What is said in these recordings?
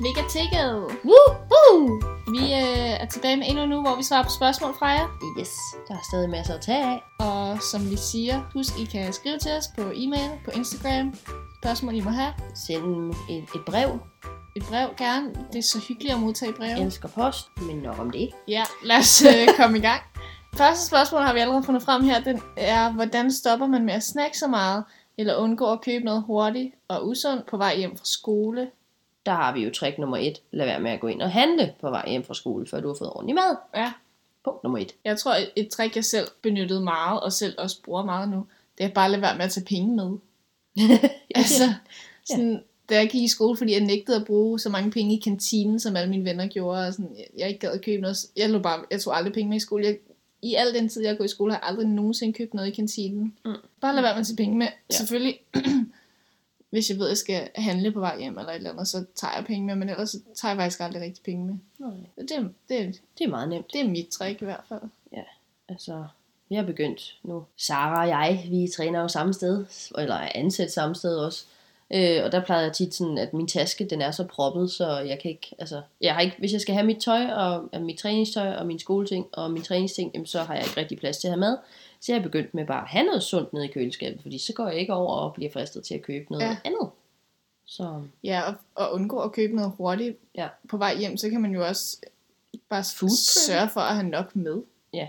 Mega Tikket. Woohoo! Vi øh, er tilbage med endnu en uge, hvor vi svarer på spørgsmål fra jer. Yes, der er stadig masser at tage af. Og som vi siger, husk, I kan skrive til os på e-mail, på Instagram. Spørgsmål, I må have. Send et, et brev. Et brev gerne. Det er så hyggeligt at modtage breve. Jeg elsker post, men nok om det. Ja, lad os øh, komme i gang. Første spørgsmål har vi allerede fundet frem her. Den er, hvordan stopper man med at snakke så meget, eller undgå at købe noget hurtigt og usundt på vej hjem fra skole? Der har vi jo trick nummer et. Lad være med at gå ind og handle på vej hjem fra skole, før du har fået ordentlig mad. Ja, Punkt nummer et. jeg tror, et, et trick, jeg selv benyttede meget, og selv også bruger meget nu, det er bare at lade være med at tage penge med. Altså, sådan, da jeg gik i skole, fordi jeg nægtede at bruge så mange penge i kantinen, som alle mine venner gjorde, og sådan, jeg, ikke gad at købe noget. Jeg, lå bare, jeg tog aldrig penge med i skole. Jeg, I al den tid, jeg har gået i skole, har jeg aldrig nogensinde købt noget i kantinen. Mm. Bare lad være med at tage penge med. Ja. Ja. Selvfølgelig, hvis jeg ved, at jeg skal handle på vej hjem eller et eller andet, så tager jeg penge med, men ellers så tager jeg faktisk aldrig rigtig penge med. Nej, Det, er- det, er- det er meget nemt. det er mit trick i hvert fald. Altså, vi har begyndt nu. Sara og jeg, vi træner jo samme sted, eller er ansat samme sted også. Øh, og der plejer jeg tit sådan, at min taske, den er så proppet, så jeg kan ikke, altså, jeg har ikke, hvis jeg skal have mit tøj, og øh, mit træningstøj, og min skoleting, og min træningsting, jamen, så har jeg ikke rigtig plads til at have mad. Så jeg er begyndt med bare at have noget sundt nede i køleskabet, fordi så går jeg ikke over og bliver fristet til at købe noget Ja. andet. Så Ja, og, og undgå at købe noget hurtigt Ja. på vej hjem, så kan man jo også bare Food sørge for at have nok med. Ja.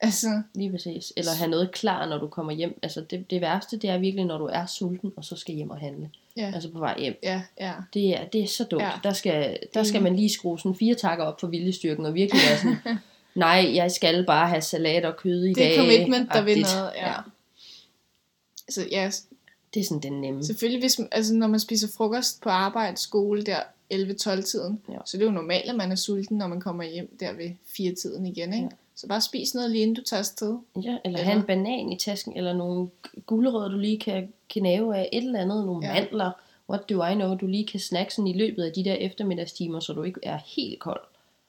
Altså, lige præcis. Eller have noget klar, når du kommer hjem. Altså det, det værste, det er virkelig, når du er sulten, og så skal hjem og handle. ja, Altså på vej hjem. ja, ja. Det er, det er så dumt. Ja. Der, skal, der skal man lige skrue sådan fire takker op for viljestyrken, og virkelig være sådan, nej, jeg skal bare have salat og kød i Det dag. er commitment, der vil noget. Ja. ja. Så ja, Det er sådan den nemme. selvfølgelig, hvis altså, når man spiser frokost på arbejde, skole, der 11-12-tiden, Ja. så det er jo normalt, at man er sulten, når man kommer hjem der ved 4-tiden igen, ikke? Ja. Så bare spis noget lige inden du tager afsted. Ja, eller Eller- have en banan i tasken, eller nogle gulerødder, du lige kan knæve af, et eller andet, nogle ja. mandler, what do I know, du lige kan snakke sådan i løbet af de der eftermiddagstimer, så du ikke er helt kold.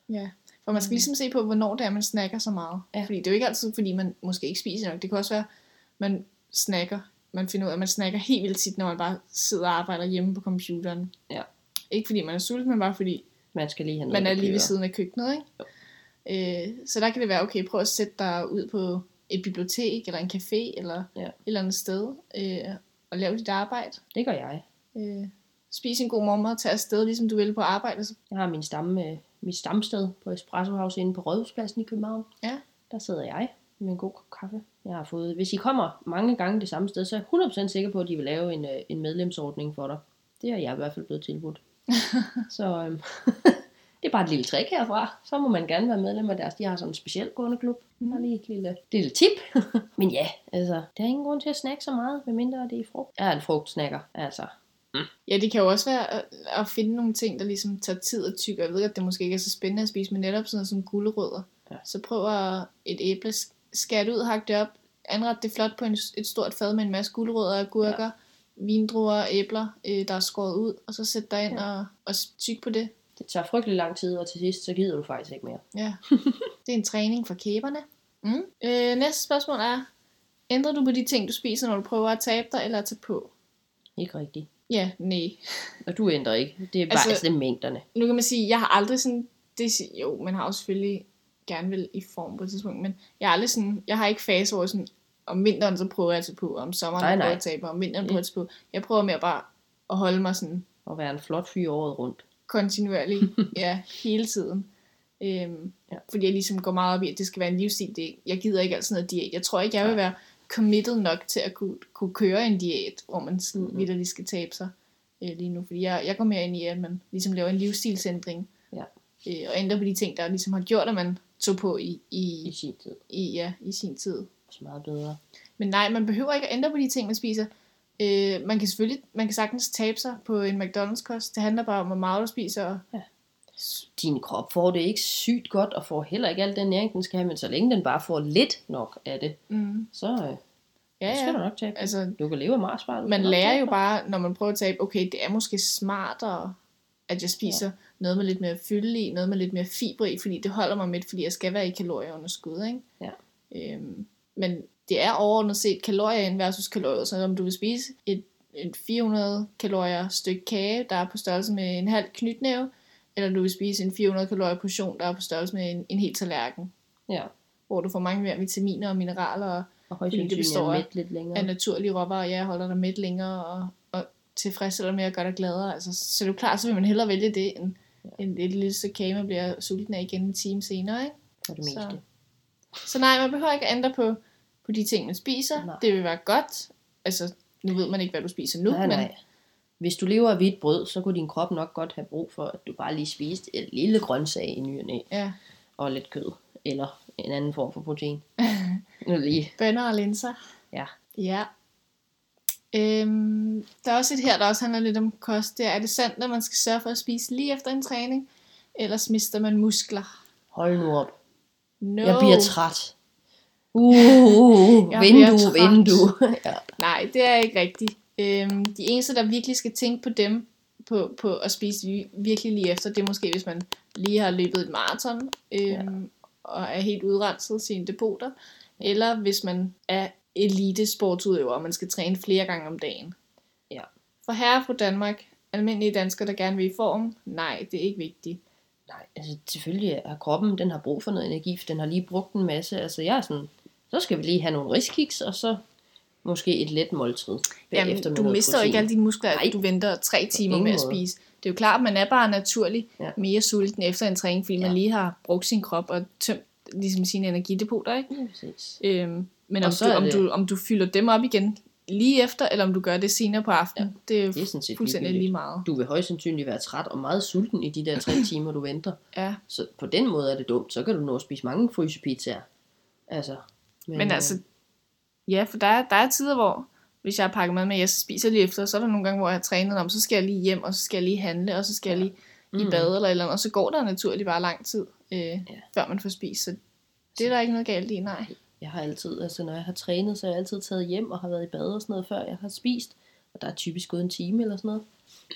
Ja. For man skal ligesom se på, hvornår det er, man snakker så meget. Ja. Fordi det er jo ikke altid, fordi man måske ikke spiser nok. Det kan også være, man snakker. Man finder ud af, at man snakker helt vildt tit, når man bare sidder og arbejder hjemme på computeren. Ja. Ikke fordi man er sulten, men bare fordi Man skal lige have noget man er lige ved siden af køkkenet, ikke? Øh, så der kan det være, okay, prøv at sætte dig ud på et bibliotek, eller en café, eller Ja. et eller andet sted, øh, og lave dit arbejde. Det gør jeg. Øh, spis en god morgenmad, tag afsted, ligesom du vil på arbejde. Jeg har min stamme, øh, mit stamsted på Espresso House inde på Rådhuspladsen i København. ja, Der sidder jeg med en god kop kaffe. Jeg har fået, hvis I kommer mange gange det samme sted, så er jeg 100% sikker på, at de vil lave en, øh, en medlemsordning for dig. Det er jeg i hvert fald blevet tilbudt. så øhm, det er bare et lille trick herfra. Så må man gerne være medlem af deres. De har sådan en speciel gående klub. Mm. Er lige et lille, lille tip. Men ja, altså, der er ingen grund til at snakke så meget, medmindre det er frugt. Jeg er en frugtsnacker, altså. Ja, det kan jo også være at, at finde nogle ting, der ligesom tager tid at tykke. Jeg ved at det måske ikke er så spændende at spise, men netop sådan noget som gulerødder. Ja. Så prøv at et æble sk- skære ud, hak det op, anret det flot på en, et stort fad med en masse gulerødder, agurker, ja. vindruer, æbler, øh, der er skåret ud, og så sæt dig ind ja. og, og tyk på det. Det tager frygtelig lang tid, og til sidst, så gider du faktisk ikke mere. Ja, det er en træning for kæberne. Mm. Øh, næste spørgsmål er, ændrer du på de ting, du spiser, når du prøver at tabe dig eller at tage på? Ikke rigtigt. Ja, nej. Og du ændrer ikke. Det er bare Altså- altså, det er mængderne. nu kan man sige, jeg har aldrig sådan, det, jo, man har jo selvfølgelig gerne vil i form på et tidspunkt, men jeg har aldrig sådan, jeg har ikke fase, hvor sådan, om vinteren så prøver jeg tage på, og om sommeren Nej, nej, prøver jeg at tabe, og om vinteren prøver jeg på. Jeg prøver mere bare at holde mig sådan Og være en flot fyr året rundt. kontinuerlig, ja, hele tiden. Øhm, ja. Fordi jeg ligesom går meget op i, at det skal være en livsstil. Det, jeg gider ikke altid noget diæt. Jeg tror ikke, jeg vil være committed nok til at kunne, kunne køre en diæt, hvor man Mhm. mm-hmm. skal tabe sig øh, lige nu. Fordi jeg, jeg går mere ind i, at man ligesom laver en livsstilsændring. Ja. Øh, og ændrer på de ting, der ligesom har gjort, at man tog på i, I i, sin tid. i, ja, i sin tid. Så meget bedre. Men nej, man behøver ikke at ændre på de ting, man spiser. Øh, man kan selvfølgelig, man kan sagtens tabe sig på en McDonald's-kost. Det handler bare om, hvor meget du spiser. Og Ja. Din krop får det ikke sygt godt, og får heller ikke al den næring, den skal have, men så længe den bare får lidt nok af det, Mm, så øh, ja, så skal du ja. nok tabe. Altså, du kan leve af Marsbar. man lærer jo bare, når man prøver at tabe, okay, det er måske smartere, at jeg spiser ja. noget med lidt mere fylde i, noget med lidt mere fiber i, fordi det holder mig midt, fordi jeg skal være i kalorieunderskud, ikke? Ja. Øhm, men det er overordnet set kalorier ind versus kalorier, så om du vil spise et en 400 kalorier stykke kage, der er på størrelse med en halv knytnæve, eller du vil spise en 400 kalorier portion, der er på størrelse med en, en hel tallerken, Ja. hvor du får mange mere vitaminer og mineraler og Og Fordi det består af- lidt længere. af naturlige råvarer, ja, holder dig mæt længere og, og tilfredsstiller med at gøre dig gladere. Altså, så er det jo klart, så vil man hellere vælge det, end, ja. end et lille stykke kage, man bliver sulten af igen en time senere. Ikke? For det meste. Så, så nej, man behøver ikke at ændre på, på de ting, man spiser. Nej. Det vil være godt. Altså, nu ved man ikke, hvad du spiser nu, nej, men nej. Hvis du lever af hvidt brød, så kunne din krop nok godt have brug for, at du bare lige spiste et lille grøntsag i ny og næ, ja, og lidt kød. Eller en anden form for protein. nu lige. bønner og linser. Ja. Ja. Øhm, der er også et her, der også handler lidt om kost. Det er, er det sandt, at man skal sørge for at spise lige efter en træning? Ellers mister man muskler. Hold nu op. No. Jeg bliver træt. Uh, Jeg vindue, bliver træt. vindue. ja. Nej, det er ikke rigtigt. Øhm, de eneste, der virkelig skal tænke på dem, på, på at spise vi- virkelig lige efter, det er måske, hvis man lige har løbet et maraton, øhm, ja. og er helt udrenset sine depoter, eller hvis man er elite sportsudøver, og man skal træne flere gange om dagen. Ja. For herre fra Danmark, almindelige danskere, der gerne vil i form, nej, det er ikke vigtigt. Nej, altså selvfølgelig er kroppen, den har brug for noget energi, for den har lige brugt en masse. Altså jeg er sådan, så skal vi lige have nogle riskiks, og så måske et let måltid. Jamen, du mister jo protein. ikke alle dine muskler, at Nej. du venter tre timer med at spise. Det er jo klart, at man er bare naturligt Ja. mere sulten efter en træning, fordi ja. Man lige har brugt sin krop og tømt ligesom sine energidepoter, ikke? Ja, præcis. Øhm, men Og om så du, om, det- du, om du fylder dem op igen lige efter, eller om du gør det senere på aftenen, ja. det er Det er sådan set fuldstændig lige meget. Du vil højst sandsynligt være træt og meget sulten i de der tre timer, du venter. Ja. Så på den måde er det dumt. Så kan du nå at spise mange frysepizzaer. Altså. Men, Men øh, altså, ja, for der er, der er tider, hvor hvis jeg har pakket mad med, jeg spiser lige efter, så er der nogle gange, hvor jeg har trænet om, så skal jeg lige hjem, og så skal jeg lige handle, og så skal jeg lige i Mm. bad eller eller andet, og så går der naturligt bare lang tid, øh, ja. før man får spist. Så det er der ikke noget galt i, nej. Jeg har altid, altså når jeg har trænet, så har jeg altid taget hjem og har været i bad og sådan noget, før jeg har spist. Og der er typisk gået en time eller sådan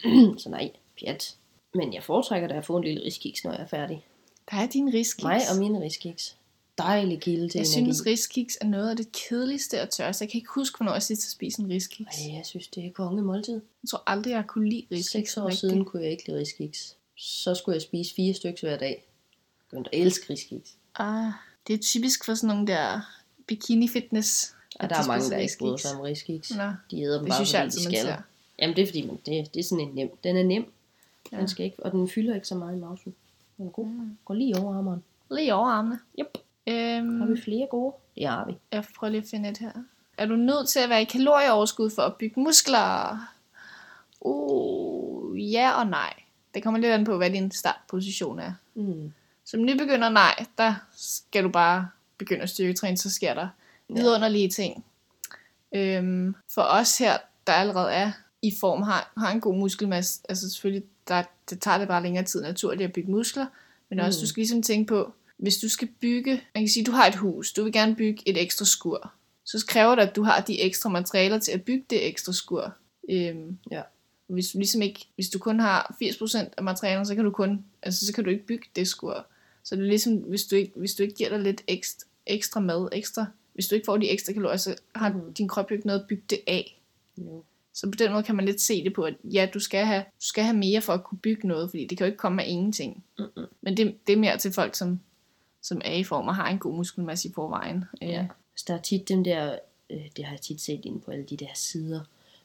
noget. så nej, pjat. Men jeg foretrækker da at få en lille riskiks, når jeg er færdig. Der er din riskiks. Mig og mine riskiks. Dejlig kilde til jeg energi. synes, riskiks er noget af det kedeligste at tørre. Så jeg kan ikke huske, hvornår jeg sidst har spist en riskiks. Ej, jeg synes, det er konge måltid. Jeg tror aldrig, jeg kunne lide riskiks. Seks år siden kunne jeg ikke lide riskiks. Så skulle jeg spise fire stykker hver dag. Jeg begyndte at elske riskiks. Ah, det er typisk for sådan nogle der bikini-fitness. At der de er mange, der ikke bryder riskiks. sig om riskiks. De æder dem det bare, synes jeg fordi altid, de skal. Jamen, det er fordi, man, det, det er sådan en nem. Den er nem. Ja. Den skal ikke, og den fylder ikke så meget i mausen. Den er god. Mm. Går lige over armeren. Lige over armene. Yep. Øhm, Har vi flere gode? Det har vi. Jeg prøver lige at finde et her. Er du nødt til at være i kalorieoverskud for at bygge muskler? Uh, ja og nej. Det kommer lidt an på, hvad din startposition er. Mm. Som nybegynder, nej. Der skal du bare begynde at styrketræne, så sker der vidunderlige ting. Øhm, for os her, der allerede er i form, har, har en god muskelmasse, altså selvfølgelig, der, det tager det bare længere tid naturligt at bygge muskler, men også Mm. du skal ligesom tænke på, hvis du skal bygge, man kan sige, du har et hus, du vil gerne bygge et ekstra skur, så kræver det, at du har de ekstra materialer til at bygge det ekstra skur. Øhm, Ja. hvis du ligesom ikke, hvis du kun har 80% af materialerne, så kan du kun, altså så kan du ikke bygge det skur. Så det er ligesom, hvis du ikke, hvis du ikke giver dig lidt ekstra, ekstra mad, ekstra, hvis du ikke får de ekstra kalorier, så har mm. din krop jo ikke noget at bygge det af. Jo. Så på den måde kan man lidt se det på, at ja, du skal have, du skal have mere for at kunne bygge noget, fordi det kan jo ikke komme af ingenting. Mm-mm. Men det, det er mere til folk, som, som er i form og har en god muskelmasse i forvejen. Øh, Ja. Så der er tit dem der, øh, det har jeg tit set inde på alle de der sider,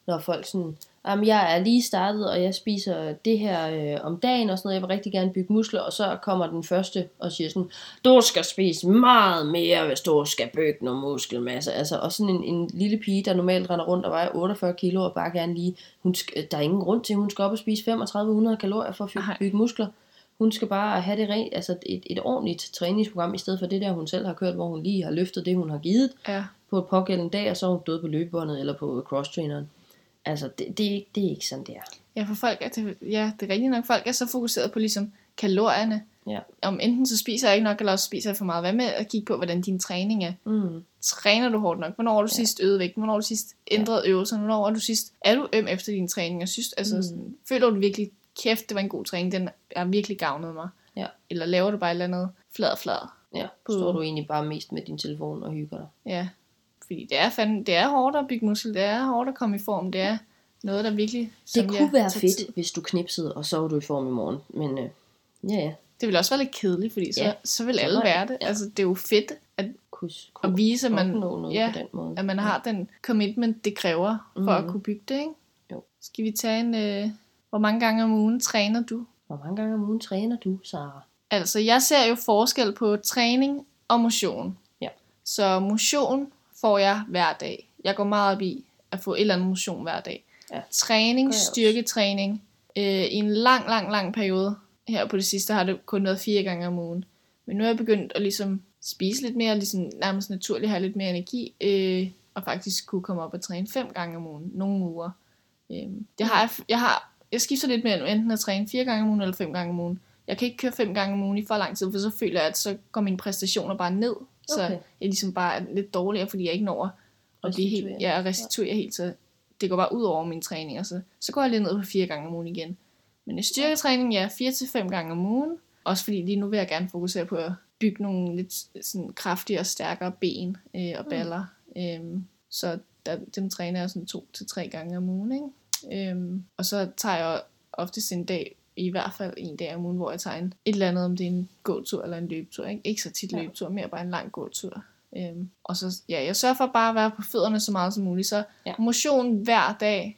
når folk sådan, jamen jeg er lige startet, og jeg spiser det her øh, om dagen og sådan noget, jeg vil rigtig gerne bygge muskler, og så kommer den første og siger sådan, du skal spise meget mere, hvis du skal bygge noget muskelmasse. Altså, og sådan en, en lille pige, der normalt render rundt og vejer 48 kilo, og bare gerne lige, hun der er ingen grund til, at hun skal op og spise 3500 kalorier for at bygge muskler. Hun skal bare have det rent, altså et, et ordentligt træningsprogram, i stedet for det der, hun selv har kørt, hvor hun lige har løftet det, hun har givet ja. på et pågældende dag, og så er hun død på løbebåndet eller på crosstraineren. Altså, det, det, er ikke- det er ikke sådan, det er. Ja, for folk er, det, ja, det er rigtigt nok. Folk er så fokuseret på ligesom kalorierne. Ja. Om enten så spiser jeg ikke nok, eller også spiser jeg for meget. Hvad med at kigge på, hvordan din træning er? Mm. Træner du hårdt nok? Hvornår har du Ja. sidst øvet vægt? Hvornår har du sidst ændret øvelser? Hvornår har du sidst... Er du øm efter din træning? Og synes, altså, Mm. sådan, føler du virkelig, kæft, det var en god træning, den er virkelig gavnet mig? Ja. Eller laver du bare et eller andet flad, flad? Ja, På- står du egentlig bare mest med din telefon og hygger dig. Ja, fordi det er, fandme, det er hårdt at bygge muskel, det er hårdt at komme i form, det er noget, der virkelig... Det kunne være fedt, tid. hvis du knipsede, og så var du i form i morgen. Men øh, ja, ja. Det ville også være lidt kedeligt, fordi så, Ja. så vil Så alle være det. ja. Altså, det er jo fedt at, Kunne, at kunne vise, at man, noget ja, på den måde. at man har den commitment, det kræver for at Mhm. kunne bygge det, ikke? Jo. Skal vi tage en... Øh, hvor mange gange om ugen træner du? Hvor mange gange om ugen træner du, Sara? Altså, jeg ser jo forskel på træning og motion. Ja. Så motion får jeg hver dag. Jeg går meget op i at få et eller andet motion hver dag. Ja. Træning, styrketræning. Øh, I en lang, lang, lang periode. Her på det sidste har det kun været fire gange om ugen. Men nu er jeg begyndt at ligesom spise lidt mere, ligesom nærmest naturligt have lidt mere energi. Øh, og faktisk kunne komme op og træne fem gange om ugen. Nogle uger. Øh, det har jeg, jeg har jeg skifter lidt mellem enten at træne fire gange om ugen eller fem gange om ugen. Jeg kan ikke køre fem gange om ugen i for lang tid, for så føler jeg, at så går mine præstationer bare ned. Så Okay. jeg ligesom bare er lidt dårligere, fordi jeg ikke når at blive helt, ja, at restituere helt, så det går bare ud over mine træninger. Så, så går jeg lidt ned på fire gange om ugen igen. Men i styrketræning, ja, fire til fem gange om ugen. Også fordi lige nu vil jeg gerne fokusere på at bygge nogle lidt sådan kraftigere og stærkere ben øh, og baller. Mm. Øhm, så der, dem træner jeg sådan to til tre gange om ugen. Ikke? Øhm, og så tager jeg oftest en dag, i hvert fald en dag om ugen, hvor jeg tager en, et eller andet, om det er en gåtur eller en løbetur. Ikke, ikke så tit Ja. løbetur, mere bare en lang gåtur. Øhm, og så, ja, jeg sørger for bare at være på fødderne så meget som muligt. Så Ja. motion hver dag,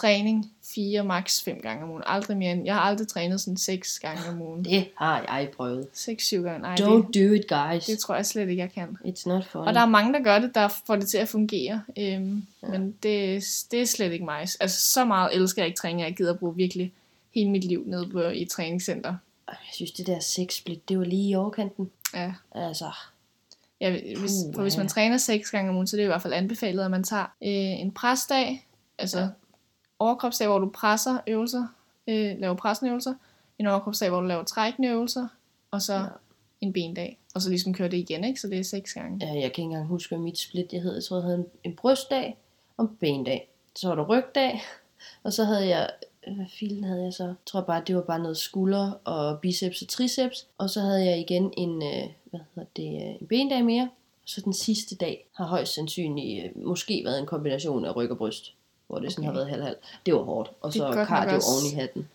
træning fire, max fem gange om ugen. Aldrig mere end, jeg har aldrig trænet sådan seks gange om ugen. Det har jeg prøvet. Seks, syv gange. Nej, Don't det, do it, guys. det tror jeg slet ikke, jeg kan. It's not fun. Og der er mange, der gør det, der får det til at fungere. Øhm, Ja. Men det, det er slet ikke mig. Altså, så meget elsker jeg ikke træning, at jeg gider bruge virkelig hele mit liv nede på, i et træningscenter. Jeg synes, det der sex-split, det var lige i overkanten. Ja. Altså, Ja, hvis, Puh, for hvis man træner seks gange om ugen, så er det i hvert fald anbefalet, at man tager øh, en presdag, altså Ja. Overkropsdag, hvor du presser øvelser, øh, laver pressende øvelser, en overkropsdag, hvor du laver trækkende øvelser, og så Ja. en bendag. Og så ligesom køre det igen, ikke? Så det er seks gange. ja, jeg kan ikke engang huske, hvad mit split jeg hed. Jeg tror, jeg havde en, en brystdag og en bendag. Så var der rygdag, og så havde jeg... øh, Hvad filen havde jeg så? Jeg tror bare, det var bare noget skulder og biceps og triceps. Og så havde jeg igen en, øh, hvad hedder det, øh, en bendag mere. Og så den sidste dag har højst sandsynligt måske været en kombination af ryg og bryst. Hvor det sådan Okay. har været halv-halv. Det var hårdt. Og Det så nok cardio også- oven i hatten.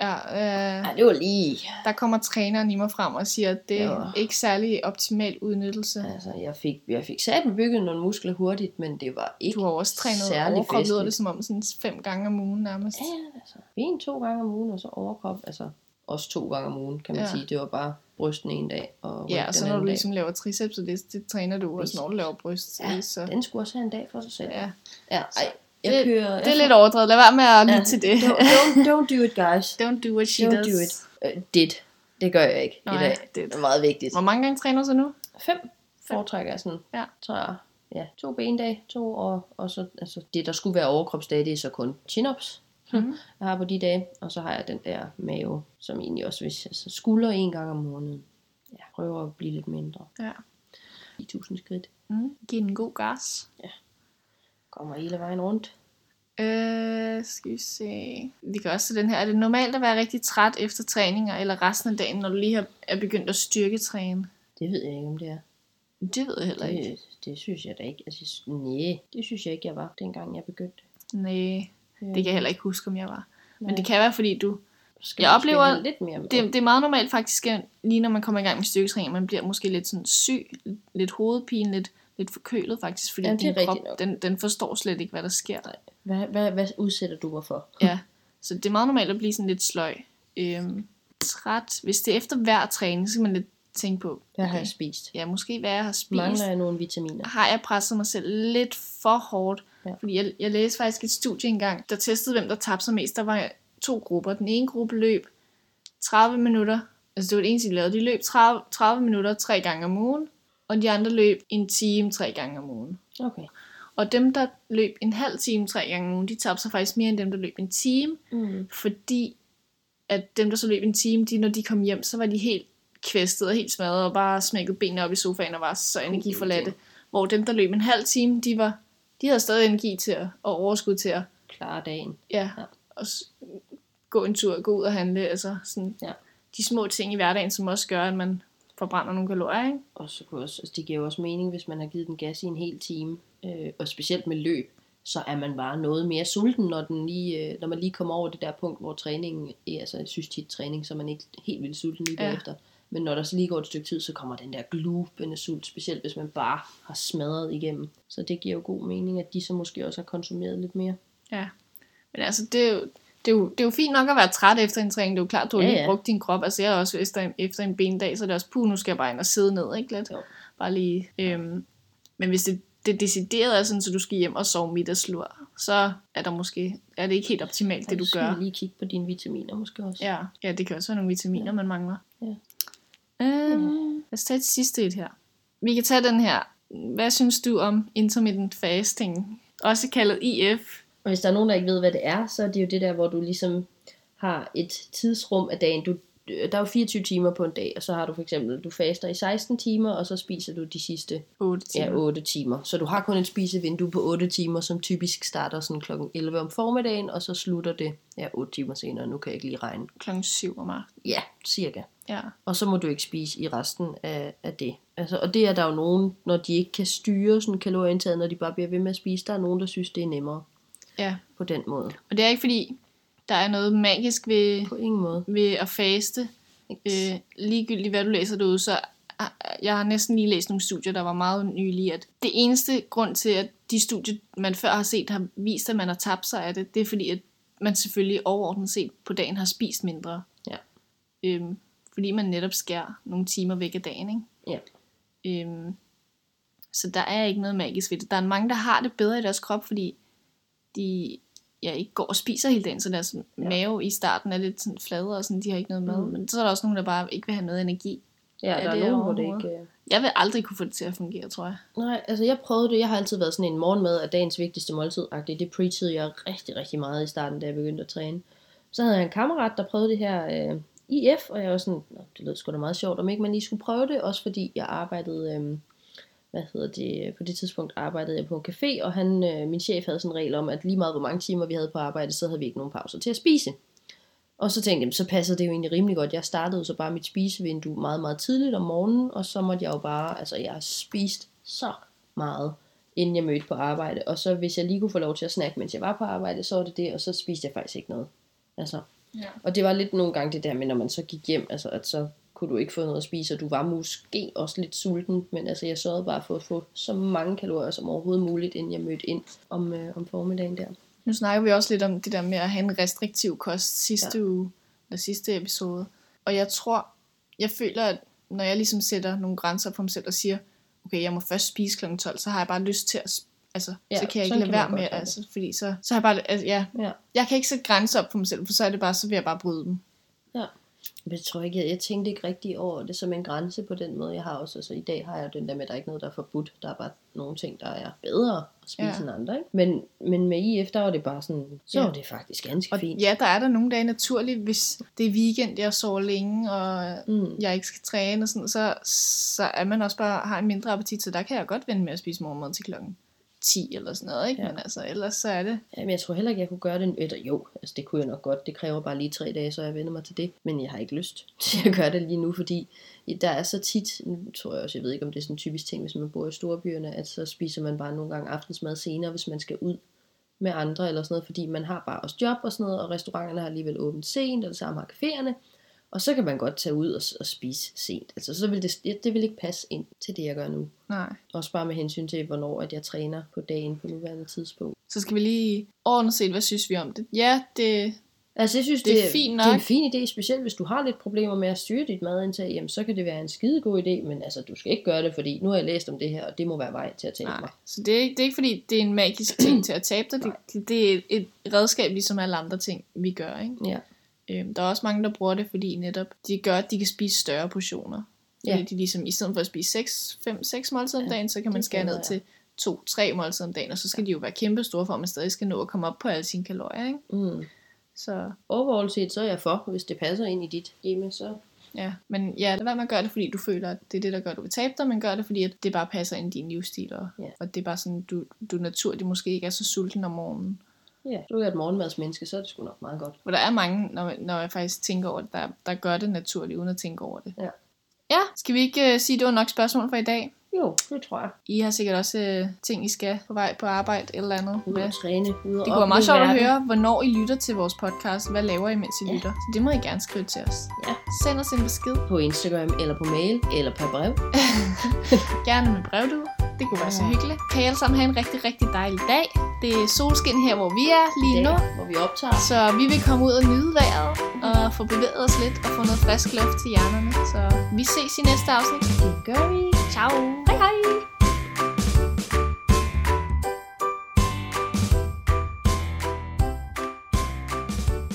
Ja, øh, Ja, det var lige... der kommer træneren i mig frem og siger, at det Ja. er ikke særlig optimal udnyttelse. Altså, jeg fik, jeg fik sat bygget nogle muskler hurtigt, men det var ikke Du har også trænet overkrop, lyder det som om sådan fem gange om ugen nærmest. Ja, altså, ben to gange om ugen, og så overkrop, altså også to gange om ugen, kan man ja. Sige. Det var bare brysten en dag, og Ja, og så når du dag. ligesom laver triceps, så det, det træner du også, når du laver bryst. Ja, så, den skulle også have en dag for sig selv. ja. ja ej, jeg Det- kører... Det er lidt overdrevet. Lad være med at lytte ja, til det. Don't, don't, don't do it, guys. Don't do what she Don't does. do it. Uh, did. Det gør jeg ikke Nej, i dag. Det er meget vigtigt. Hvor mange gange træner du så nu? Fem foretrækker jeg sådan. Ja. Jeg. Ja, to bendage, to, og, og så, altså, det der skulle være overkropsdage, det er så kun chin-ups, Mhm. jeg har på de dage. Og så har jeg den der mave, som egentlig også, hvis jeg så skulder en gang om måneden. Ja, prøver at blive lidt mindre. Ja. 10.000 skridt. Mm. Giv en god gas. Kommer hele vejen rundt. Øh, skal vi se. Vi kan også se den her. Er det normalt at være rigtig træt efter træninger, eller resten af dagen, når du lige har, er begyndt at styrketræne? Det ved jeg ikke, om det er. Det ved jeg heller ikke. Det, det synes jeg da ikke. Altså, nej, det synes jeg ikke, jeg var, dengang jeg begyndte. Nej, det kan jeg heller ikke huske, om jeg var. Men Nej. det kan være, fordi du... Skal jeg oplever- lidt mere med. Det, det er meget normalt faktisk, lige når man kommer i gang med styrketræning, man bliver måske lidt sådan syg, lidt hovedpine, lidt, lidt forkølet faktisk, fordi er din krop, nok. den, den forstår slet ikke, hvad der sker. Hvad, hvad, hvad udsætter du mig for? Ja, så det er meget normalt at blive sådan lidt sløj. Øhm, træt. Hvis det er efter hver træning, så kan man lidt tænke på, Hvad har okay, jeg spist? ja, måske hvad jeg har spist. Mangler jeg nogle vitaminer? Har jeg presset mig selv lidt for hårdt? Ja. Fordi jeg, jeg læste faktisk et studie engang, der testede, hvem der tabte sig mest. Der var to grupper. Den ene gruppe løb 30 minutter. Altså det var det eneste, de lavede. De løb 30, 30 minutter tre gange om ugen. Og de andre løb en time tre gange om ugen. Okay. Og dem, der løb en halv time tre gange om ugen, de tabte sig faktisk mere end dem, der løb en time. Mm. Fordi at dem, der så løb en time, de, når de kom hjem, så var de helt kvæstet og helt smadret og bare smækket benene op i sofaen og var så energiforladte. Hvor dem, der løb en halv time, de var de havde stadig energi til at, og overskud til at Klare dagen. ja, Ja. og s- gå en tur, gå ud og handle. Altså sådan, Ja. de små ting i hverdagen, som også gør, at man forbrænder nogle kalorier. Ikke? Og så kunne også, altså det giver jo også mening, hvis man har givet den gas i en hel time. Øh, og specielt med løb. så er man bare noget mere sulten, når, den lige, øh, når man lige kommer over det der punkt, hvor træningen, eh, altså jeg synes tit træning, så er man ikke helt vildt sulten lige Ja. bagefter. Men når der så lige går et stykke tid, så kommer den der glubende sult, specielt hvis man bare har smadret igennem. Så det giver jo god mening, at de så måske også har konsumeret lidt mere. Ja. Men altså, det er, jo, det, er jo, det er jo fint nok at være træt efter en træning. Det er jo klart, du har Ja, lige ja. brugt din krop. Altså, jeg er også efter, efter en bendag, så er det også, puh, nu skal jeg bare ind og sidde ned, ikke lidt? Jo. Bare lige. Øhm, men hvis det, det decideret er sådan, så du skal hjem og sove middagslur, så er der måske, er det ikke helt optimalt, det du Så skal gør. lige kigge på dine vitaminer måske også. Ja, ja, det kan også være nogle vitaminer, Ja. man mangler. Ja. Øhm, lad os tage et sidste et her. Vi kan tage den her. Hvad synes du om intermittent fasting? Også kaldet IF. Og hvis der er nogen, der ikke ved, hvad det er, så er det jo det der, hvor du ligesom har et tidsrum af dagen. Du, der er jo 24 timer på en dag, og så har du for eksempel, du faster i 16 timer, og så spiser du de sidste 8 timer. ja, 8 timer. Så du har kun et spisevindue på 8 timer, som typisk starter sådan kl. 11 om formiddagen, og så slutter det ja, 8 timer senere. Nu kan jeg ikke lige regne. Klokken 7 om aftenen. Ja, cirka. Ja. Og så må du ikke spise i resten af, af det. Altså, og det er der jo nogen, når de ikke kan styre sådan kalorieindtaget, når de bare bliver ved med at spise. Der er nogen, der synes, det er nemmere ja. på den måde. Og det er ikke fordi, der er noget magisk ved, På ingen måde. ved at faste. Øh, ligegyldigt hvad du læser derude, så har- jeg har næsten lige læst nogle studier, der var meget nylige, at det eneste grund til, at de studier, man før har set, har vist, at man har tabt sig af det, det er fordi, at man selvfølgelig overordnet set på dagen har spist mindre. Ja. Øhm, fordi man netop skærer nogle timer væk af dagen, ikke? Ja. Øhm, så der er ikke noget magisk ved det. Der er mange, der har det bedre i deres krop, fordi de ja, ikke går og spiser hele dagen, så deres ja. mave i starten er lidt sådan fladere, og sådan, de har ikke noget mad. Mm. Men så er der også nogen, der bare ikke vil have noget energi. Ja, der er det er nogen, hvor det ikke... øh, Jeg vil aldrig kunne få det til at fungere, tror jeg. Nej, altså jeg prøvede det. Jeg har altid været sådan en morgenmad af dagens vigtigste måltid. -agtig. Det preachede jeg rigtig, rigtig meget i starten, da jeg begyndte at træne. Så havde jeg en kammerat, der prøvede det her øh, IF, og jeg var sådan, det lød sgu da meget sjovt, om ikke man lige skulle prøve det, også fordi jeg arbejdede, øh, hvad hedder det, på det tidspunkt arbejdede jeg på en café, og han, øh, min chef havde sådan en regel om, at lige meget hvor mange timer vi havde på arbejde, så havde vi ikke nogen pauser til at spise. Og så tænkte jeg, så passede det jo egentlig rimelig godt. Jeg startede så bare mit spisevindue meget, meget tidligt om morgenen, og så måtte jeg jo bare, altså jeg har spist så meget, inden jeg mødte på arbejde. Og så hvis jeg lige kunne få lov til at snakke, mens jeg var på arbejde, så var det det, og så spiste jeg faktisk ikke noget. Altså, Ja. og det var lidt nogle gange det der med, når man så gik hjem, altså at så kunne du ikke få noget at spise, og du var måske også lidt sulten, men altså jeg sørgede bare for at få så mange kalorier som overhovedet muligt, inden jeg mødte ind om, øh, om formiddagen der. Nu snakker vi også lidt om det der med at have en restriktiv kost sidste ja. uge, eller sidste episode. Og jeg tror, jeg føler, at når jeg ligesom sætter nogle grænser for mig selv og siger, okay, jeg må først spise kl. 12, så har jeg bare lyst til at Altså, Ja, så kan jeg ikke lade være med, altså, fordi så, så har jeg bare, altså, ja, Ja. jeg kan ikke sætte grænser op for mig selv, for så er det bare, så vil jeg bare bryde dem. Ja. Jeg tror ikke, jeg, tænkte ikke rigtig over det som en grænse på den måde. Jeg har også, altså i dag har jeg den der med, at der er ikke noget, der er forbudt. Der er bare nogle ting, der er bedre at spise Ja. end andre. Ikke? Men, men med IF, der var det bare sådan, så Ja. var det faktisk ganske Og fint. ja, der er der nogle dage naturligt, hvis det er weekend, jeg sover længe, og Mm. jeg ikke skal træne og sådan, så, så er man også bare har en mindre appetit, så der kan jeg godt vende med at spise morgenmad til klokken 10 eller sådan noget, ikke? Ja. Men altså, ellers så er det, Jamen, jeg tror heller ikke, jeg kunne gøre det. Eller jo, altså det kunne jeg nok godt. Det kræver bare lige tre dage, så jeg vender mig til det. Men jeg har ikke lyst til at gøre det lige nu, fordi der er så tit, nu tror jeg også, jeg ved ikke, om det er sådan en typisk ting, hvis man bor i storbyerne, at så spiser man bare nogle gange aftensmad senere, hvis man skal ud med andre eller sådan noget, fordi man har bare også job og sådan noget, og restauranterne har alligevel åbent sent, og det samme har caféerne. Og så kan man godt tage ud og, og spise sent. Altså, så vil det, det vil ikke passe ind til det, jeg gør nu. nej. Også bare med hensyn til, hvornår at jeg træner på dagen på nuværende tidspunkt. Så skal vi lige ordentligt set, hvad synes vi om det? Ja, det, Altså, jeg synes, Det er det, fint det er en nok. fin idé, specielt hvis du har lidt problemer med at styre dit madindtag, jamen, så kan det være en skide god idé, men altså, du skal ikke gøre det, fordi nu har jeg læst om det her, og det må være vej til at tabe nej. mig. Så det er, ikke, det er ikke fordi, det er en magisk ting til at tabe dig. Det, det er et, et redskab, ligesom alle andre ting, vi gør, ikke? Ja. Øhm, der er også mange, der bruger det, fordi netop de gør, at de kan spise større portioner. Fordi Ja. de ligesom, i stedet for at spise 5-6 måltider om Ja, dagen, så kan man skære ned til 2-3 måltider om dagen, og så skal de jo være kæmpe store, for at man stadig skal nå at komme op på alle sine kalorier, ikke? Mm. Så Overall set, så er jeg for, hvis det passer ind i dit game, så... ja, men ja, lad være med at gøre det, fordi du føler, at det er det, der gør, at du vil tabe dig, men gør det, fordi at det bare passer ind i din livsstil, og, Ja. og det er bare sådan, du, du naturligt måske ikke er så sulten om morgenen. Ja, du er et morgenmadsmenneske, så er det sgu nok meget godt. For der er mange, når, når jeg faktisk tænker over det, der, der gør det naturligt, uden at tænke over det. Ja. Ja, skal vi ikke uh, sige, at det var nok spørgsmål for i dag? Jo, det tror jeg. I har sikkert også øh, ting, I skal på vej på arbejde eller andet Ude med. træne, ude Det kunne være meget sjovt at høre, hvornår I lytter til vores podcast. Hvad laver I, mens I Ja. lytter? Så det må I gerne skrive til os. Ja. Send os en besked. På Instagram, eller på mail, eller per brev. Gerne med brevdue. Det kunne være så hyggeligt. Kan I alle sammen have en rigtig, rigtig dejlig dag. Det er solskin her, hvor vi er lige nu. Hvor vi optager. Så vi vil komme ud og nyde vejret og få bevæget os lidt og få noget frisk luft til hjernerne. Så vi ses i næste afsnit. Det gør vi. Ciao. Hej hej.